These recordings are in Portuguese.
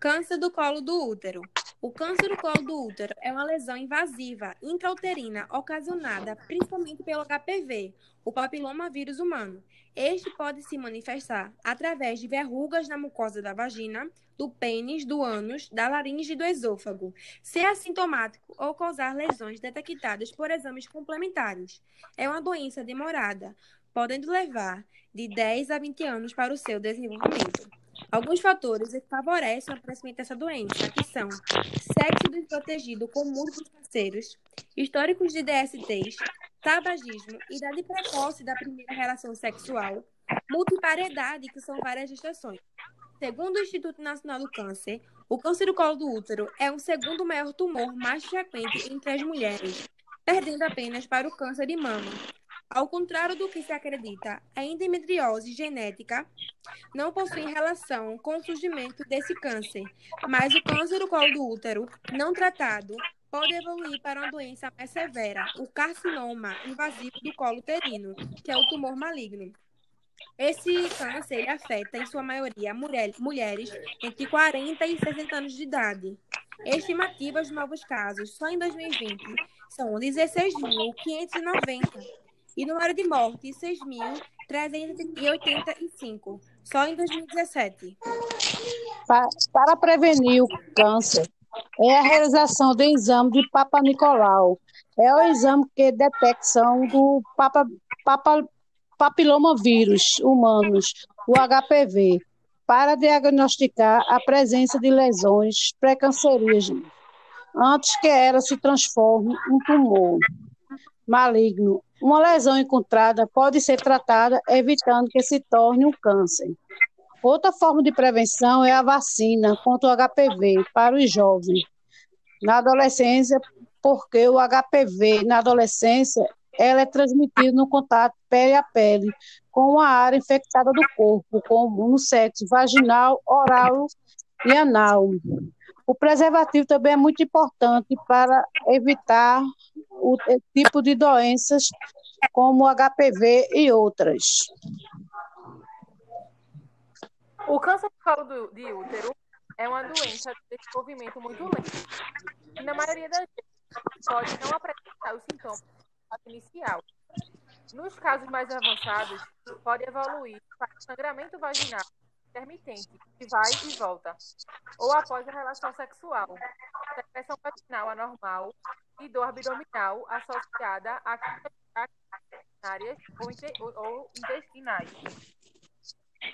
Câncer do colo do útero. O câncer do colo do útero é uma lesão invasiva intrauterina ocasionada principalmente pelo HPV, o papilomavírus humano. Este pode se manifestar através de verrugas na mucosa da vagina, do pênis, do ânus, da laringe e do esôfago, ser assintomático ou causar lesões detectadas por exames complementares. É uma doença demorada, podendo levar de 10 a 20 anos para o seu desenvolvimento. Alguns fatores favorecem o aparecimento dessa doença, que são sexo desprotegido com múltiplos parceiros, históricos de DSTs, tabagismo, idade precoce da primeira relação sexual, multipariedade, que são várias gestações. Segundo o Instituto Nacional do Câncer, o câncer do colo do útero é o segundo maior tumor mais frequente entre as mulheres, perdendo apenas para o câncer de mama. Ao contrário do que se acredita, a endometriose genética não possui relação com o surgimento desse câncer, mas o câncer do colo do útero, não tratado, pode evoluir para uma doença mais severa, o carcinoma invasivo do colo uterino, que é o tumor maligno. Esse câncer afeta, em sua maioria, mulher, mulheres entre 40 e 60 anos de idade. Estimativas de novos casos, só em 2020, são 16.590 e número de mortes, 6.385, só em 2017. Para prevenir o câncer, é a realização do exame de Papa Nicolau. É o exame que detecção do Papa, Papa, papilomavírus humanos, o HPV, para diagnosticar a presença de lesões pré-cancerígenas, antes que ela se transforme em tumor maligno. Uma lesão encontrada pode ser tratada evitando que se torne um câncer. Outra forma de prevenção é a vacina contra o HPV para os jovens. Na adolescência, porque o HPV na adolescência ela é transmitido no contato pele a pele com a área infectada do corpo, como no sexo vaginal, oral e anal. O preservativo também é muito importante para evitar o tipo de doenças como HPV e outras. O câncer de colo de útero é uma doença de desenvolvimento muito lento. E na maioria das vezes pode não apresentar os sintomas inicial. Nos casos mais avançados, pode evoluir para sangramento vaginal intermitente, que vai e volta, ou após a relação sexual, secreção vaginal anormal e dor abdominal associada a áreas ou, intestinais.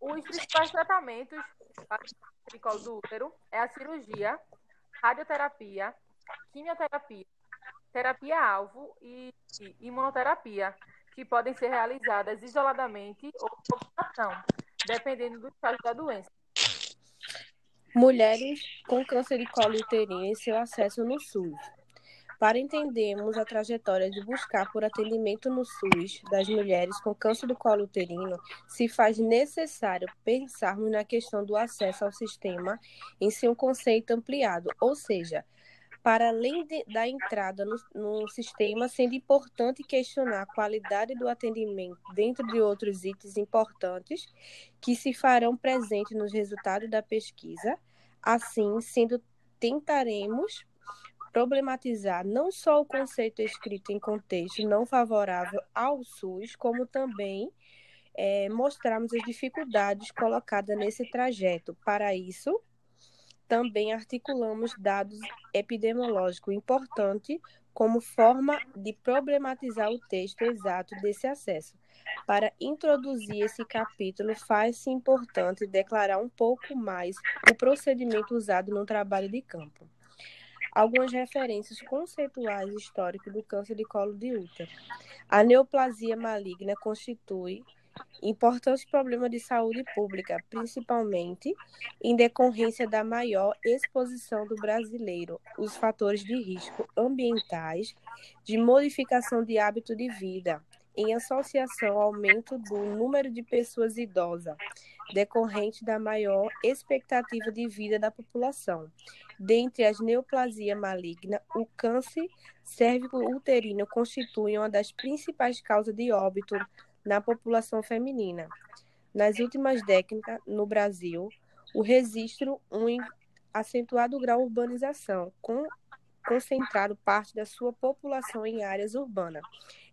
Os principais tratamentos para o do útero é a cirurgia, radioterapia, quimioterapia, terapia-alvo e imunoterapia, que podem ser realizadas isoladamente ou por combinação, dependendo do estágio da doença. Mulheres com câncer de colo uterino e seu acesso no SUS. Para entendermos a trajetória de buscar por atendimento no SUS das mulheres com câncer do colo uterino, se faz necessário pensarmos na questão do acesso ao sistema em seu conceito ampliado, ou seja, para além de, da entrada no, no, sistema, sendo importante questionar a qualidade do atendimento, dentro de outros itens importantes que se farão presentes nos resultados da pesquisa. Assim, sendo tentaremos problematizar não só o conceito escrito em contexto não favorável ao SUS, como também é, mostrarmos as dificuldades colocadas nesse trajeto. Para isso, também articulamos dados epidemiológicos importantes como forma de problematizar o texto exato desse acesso. Para introduzir esse capítulo, faz-se importante declarar um pouco mais o procedimento usado no trabalho de campo. Algumas referências conceituais históricas do câncer de colo de útero. A neoplasia maligna constitui importante problema de saúde pública, principalmente em decorrência da maior exposição do brasileiro, os fatores de risco ambientais, de modificação de hábito de vida, em associação ao aumento do número de pessoas idosas, decorrente da maior expectativa de vida da população. Dentre as neoplasia maligna, o câncer cérvico-uterino constitui uma das principais causas de óbito na população feminina. Nas últimas décadas, no Brasil, o registro um acentuado grau de urbanização, com concentrado parte da sua população em áreas urbanas.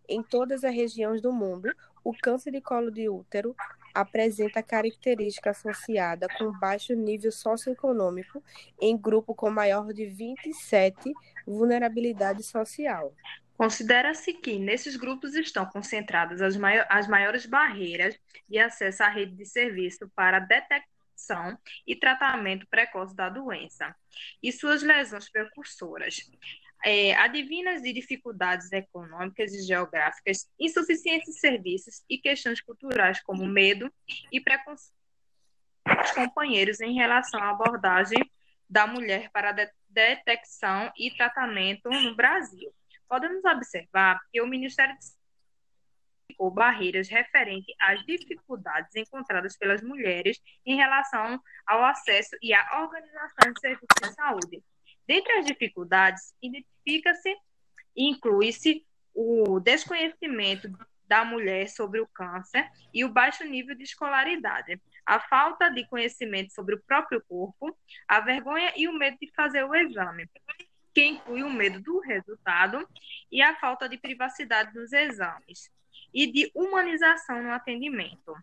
Em todas as regiões do mundo, o câncer de colo de útero apresenta característica associada com baixo nível socioeconômico em grupo com maior de 27 vulnerabilidade social. Considera-se que nesses grupos estão concentradas as, maior, as maiores barreiras de acesso à rede de serviço para detecção e tratamento precoce da doença e suas lesões precursoras. É, advindas de dificuldades econômicas e geográficas, insuficiência de serviços e questões culturais como medo e preconceito dos companheiros em relação à abordagem da mulher para de detecção e tratamento no Brasil podemos observar que o Ministério de barreiras referentes às dificuldades encontradas pelas mulheres em relação ao acesso e à organização de serviços de saúde. Dentre as dificuldades, identifica-se e inclui-se o desconhecimento da mulher sobre o câncer e o baixo nível de escolaridade, a falta de conhecimento sobre o próprio corpo, a vergonha e o medo de fazer o exame que inclui o medo do resultado e a falta de privacidade dos exames e de humanização no atendimento.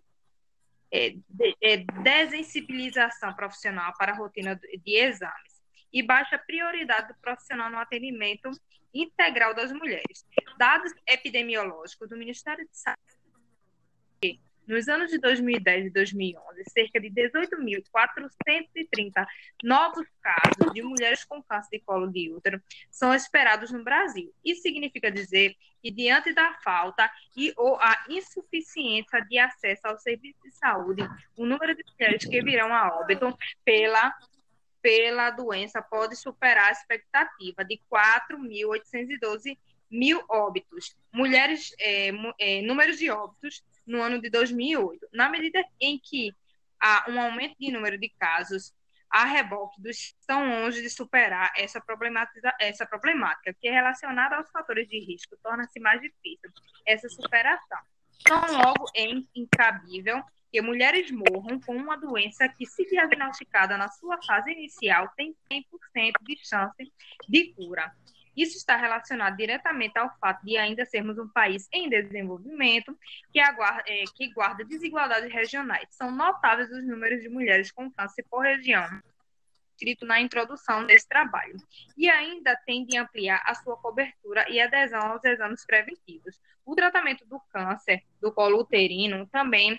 É, de, é, desensibilização profissional para a rotina de exames e baixa prioridade do profissional no atendimento integral das mulheres. Dados epidemiológicos do Ministério de Saúde nos anos de 2010 e 2011, cerca de 18.430 novos casos de mulheres com câncer de colo de útero são esperados no Brasil. Isso significa dizer que, diante da falta e ou a insuficiência de acesso ao serviço de saúde, o número de mulheres que virão a óbito pela pela doença pode superar a expectativa de 4.812 mil óbitos. Mulheres, é, é, números de óbitos no ano de 2008. Na medida em que há um aumento de número de casos a reboque dos estão longe de superar essa, essa problemática, que é relacionada aos fatores de risco, torna-se mais difícil essa superação. Então, logo é incabível que mulheres morram com uma doença que, se diagnosticada na sua fase inicial, tem 100% de chance de cura. Isso está relacionado diretamente ao fato de ainda sermos um país em desenvolvimento que, aguarda, é, que guarda desigualdades regionais. São notáveis os números de mulheres com câncer por região, escrito na introdução desse trabalho, e ainda tem de ampliar a sua cobertura e adesão aos exames preventivos. O tratamento do câncer do colo uterino também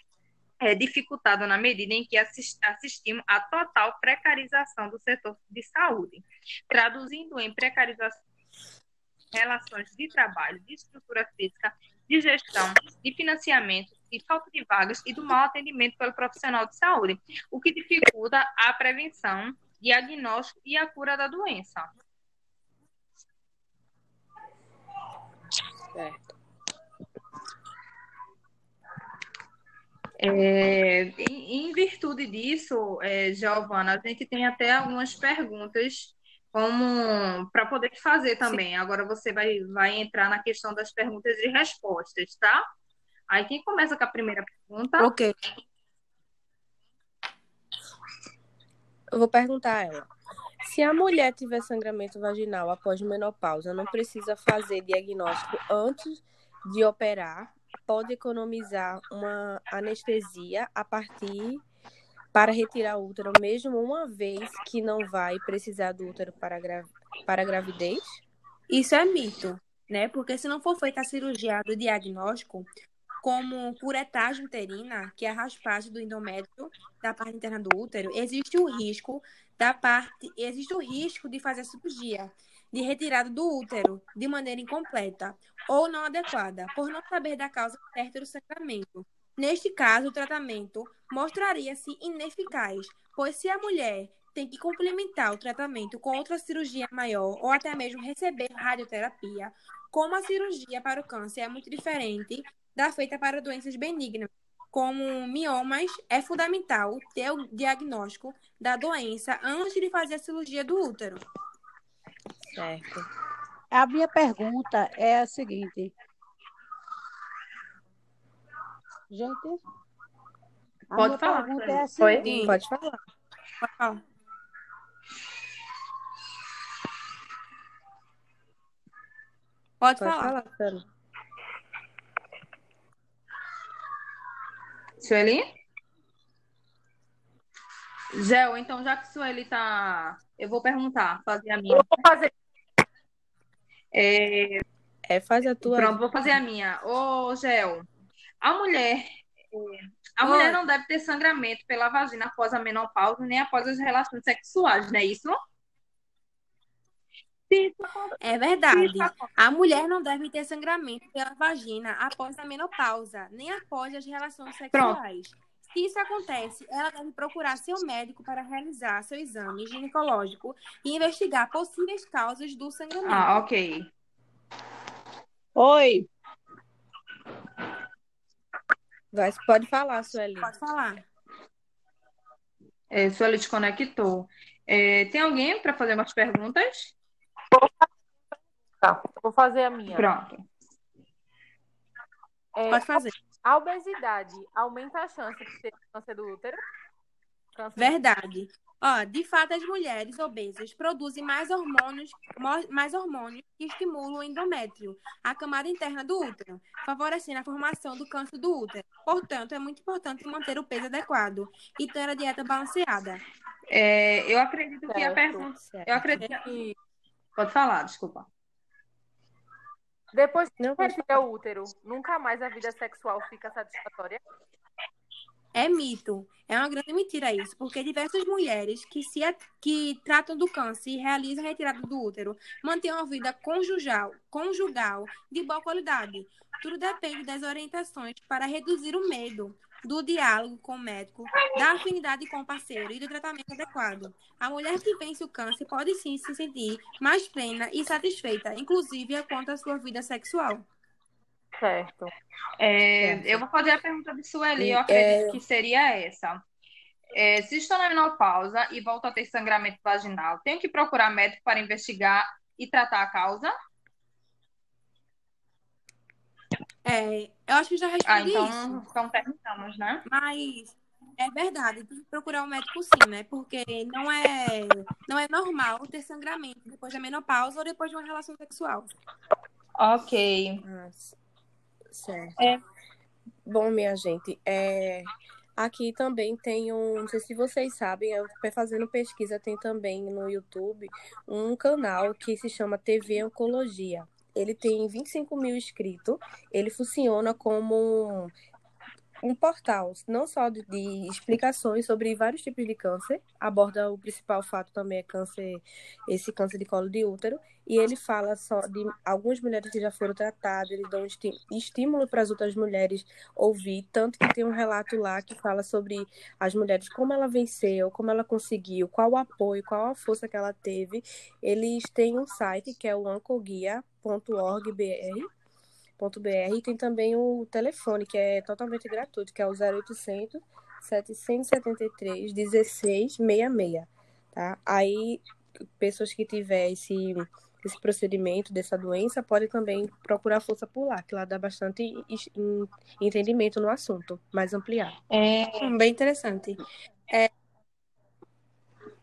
é dificultado na medida em que assistimos à total precarização do setor de saúde, traduzindo em precarização relações de trabalho, de estrutura física, de gestão, de financiamento, de falta de vagas e do mau atendimento pelo profissional de saúde, o que dificulta a prevenção, diagnóstico e a cura da doença. Certo. É, em, em, virtude disso, é, Giovana, a gente tem até algumas perguntas como para poder fazer também. Sim. Agora você vai, vai entrar na questão das perguntas e respostas, tá? Aí quem começa com a primeira pergunta? Ok. Eu vou perguntar a ela. Se a mulher tiver sangramento vaginal após menopausa, não precisa fazer diagnóstico antes de operar, pode economizar uma anestesia a partir para retirar o útero, mesmo uma vez que não vai precisar do útero para, gra... para a gravidez? Isso é mito, né? Porque se não for feita a cirurgia do diagnóstico, como curetagem uterina, que é a raspagem do endométrio da parte interna do útero, existe o risco da parte, existe o risco de fazer a cirurgia de retirada do útero de maneira incompleta ou não adequada, por não saber da causa certa do sangramento. Neste caso, o tratamento mostraria-se ineficaz, pois se a mulher tem que complementar o tratamento com outra cirurgia maior ou até mesmo receber radioterapia, como a cirurgia para o câncer é muito diferente da feita para doenças benignas, como miomas, é fundamental ter o diagnóstico da doença antes de fazer a cirurgia do útero. Certo. A minha pergunta é a seguinte: Gente, pode falar. É Pode falar. Pode falar. Pode, pode falar. Sueli? Gel, então já que Sueli tá. Eu vou perguntar, fazer a minha. Eu vou fazer. É... é, faz a tua. Pronto, vou fazer a minha. Ô, Gel a mulher. é, A mulher não deve ter sangramento pela vagina após a menopausa, nem após as relações sexuais, não é isso? É verdade. A mulher não deve ter sangramento pela vagina após a menopausa, nem após as relações sexuais. Se isso acontece, ela deve procurar seu médico para realizar seu exame ginecológico e investigar possíveis causas do sangramento. Ah, ok. Oi, Vai, pode falar, Sueli. Pode falar. É, Sueli te conectou. É, tem alguém para fazer umas perguntas? Tá, vou fazer a minha. Pronto. É, Pode fazer. a obesidade aumenta a chance de ter câncer do útero? Câncer Verdade. Ó, de fato, as mulheres obesas produzem mais hormônios, mais hormônios que estimulam o endométrio, a camada interna do útero, favorecendo a formação do câncer do útero. Portanto, é muito importante manter o peso adequado e ter a dieta balanceada. É, eu acredito que a Certo. pergunta. Certo. Eu acredito. que Pode falar, desculpa. depois que Não, o útero, nunca mais a vida sexual fica satisfatória? É mito. É uma grande mentira isso, porque diversas mulheres que se que tratam do câncer e realizam a retirada do útero mantêm uma vida conjugal, conjugal de boa qualidade. Tudo depende das orientações para reduzir o medo, do diálogo com o médico, da afinidade com o parceiro e do tratamento adequado. A mulher que vence o câncer pode sim se sentir mais plena e satisfeita, inclusive quanto à sua vida sexual. Certo. É, Certo. eu vou fazer a pergunta de Sueli, eu É, acredito que seria essa. É, se estou na menopausa e volto a ter sangramento vaginal, tenho que procurar médico para investigar e tratar a causa? É, eu acho que já Ah, respondi então, isso. então terminamos, né? Mas é verdade, tem que procurar um médico sim, né? Porque não é, não é normal ter sangramento depois da menopausa ou depois de uma relação sexual. Ok. Ah, c- certo. É. Bom, minha gente, é, aqui também tem um, não sei se vocês sabem, eu fazendo pesquisa, tem também no YouTube um canal que se chama TV Oncologia. Ele tem 25 mil inscritos, ele funciona como um, um portal, não só de, de explicações sobre vários tipos de câncer, aborda o principal fato também é câncer, esse câncer de colo de útero, e ele fala só de algumas mulheres que já foram tratadas, eles dão esti- estímulo para as outras mulheres ouvir, tanto que tem um relato lá que fala sobre as mulheres, como ela venceu, como ela conseguiu, qual o apoio, qual a força que ela teve. Eles têm um site que é o ancoguia.org.br .br, e tem também o telefone, que é totalmente gratuito, que é o 0800 773 1666, tá? Aí, pessoas que tiver esse, esse procedimento dessa doença podem também procurar força por lá, que lá dá bastante entendimento no assunto, mais ampliado. É, Hum, Bem interessante.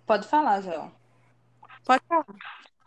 pode falar, Joel. Pode falar.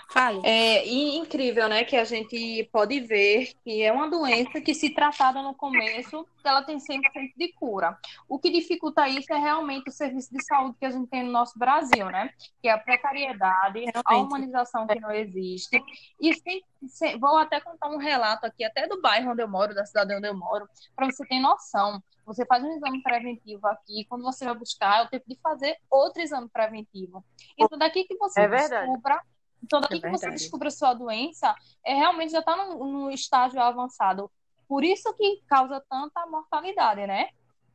Fale. É e incrível, né, que a gente pode ver que é uma doença que, se tratada no começo, ela tem 100% de cura. O que dificulta isso é realmente o serviço de saúde que a gente tem no nosso Brasil, né? Que é a precariedade, a Realmente. humanização que não existe. E sem- sem- vou até contar um relato aqui, até do bairro onde eu moro, da cidade onde eu moro, para você ter noção. Você faz um exame preventivo aqui, quando você vai buscar, é o tempo de fazer outro exame preventivo. Então, daqui que você É verdade. descubra então, daqui É que você descobre a sua doença, é realmente já está no, estágio avançado. Por isso que causa tanta mortalidade, né?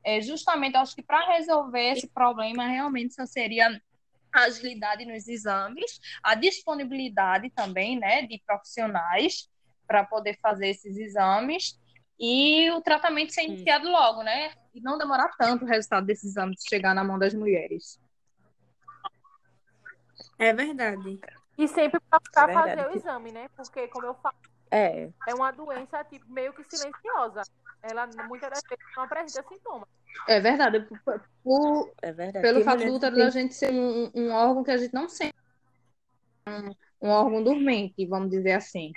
É justamente, eu acho que para resolver esse problema, realmente só seria a agilidade nos exames, a disponibilidade também, né, de profissionais para poder fazer esses exames e o tratamento ser iniciado logo, né? E não demorar tanto o resultado desses exames chegar na mão das mulheres. É verdade. E sempre procurar É fazer o exame, né? Porque, como eu falo, É, é uma doença tipo, meio que silenciosa. Ela muitas das vezes não apresenta sintomas. É verdade. Por- por- é verdade. Pelo fato do útero da gente ser um, um órgão que a gente não sente. Um, um órgão dormente, vamos dizer assim.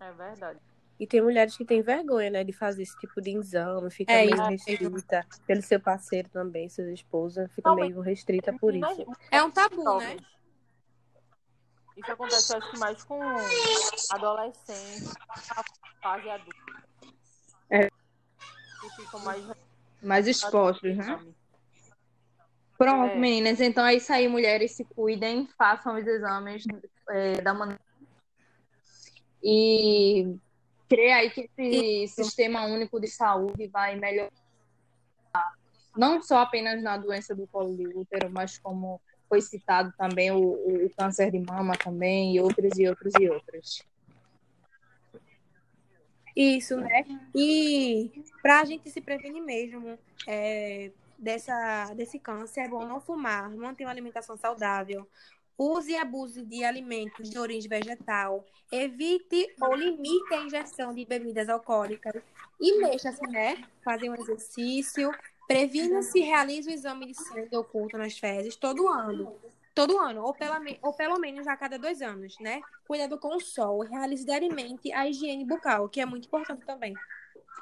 É verdade. E tem mulheres que têm vergonha, né, de fazer esse tipo de exame, fica É, meio restrita. Pelo seu parceiro também, sua esposa, fica Não, meio restrita por isso. É um tabu, né? Isso acontece, acho que mais com adolescentes, fase adulta. É. Que ficam mais Mais expostos, né? Pronto, É. meninas. Então é isso aí, mulheres. Se cuidem, façam os exames é, da maneira. E creia aí que esse sistema único de saúde vai melhorar não só apenas na doença do colo de útero, mas como foi citado também o, o câncer de mama também, e outros e outros e outros. Isso, né? E para a gente se prevenir mesmo é, dessa, desse câncer, é bom não fumar, manter uma alimentação saudável, use e abuse de alimentos de origem vegetal, evite ou limite a ingestão de bebidas alcoólicas e mexa-se, né? Fazer um exercício, previna-se e realize o exame de sangue oculto nas fezes todo ano. Todo ano, ou, pela, ou pelo menos a cada dois anos, né? Cuidado com o sol, realize diariamente a higiene bucal, que é muito importante também.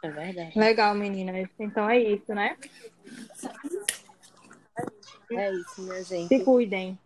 É verdade. Legal, meninas. Então é isso, né? É isso, minha gente. Se cuidem.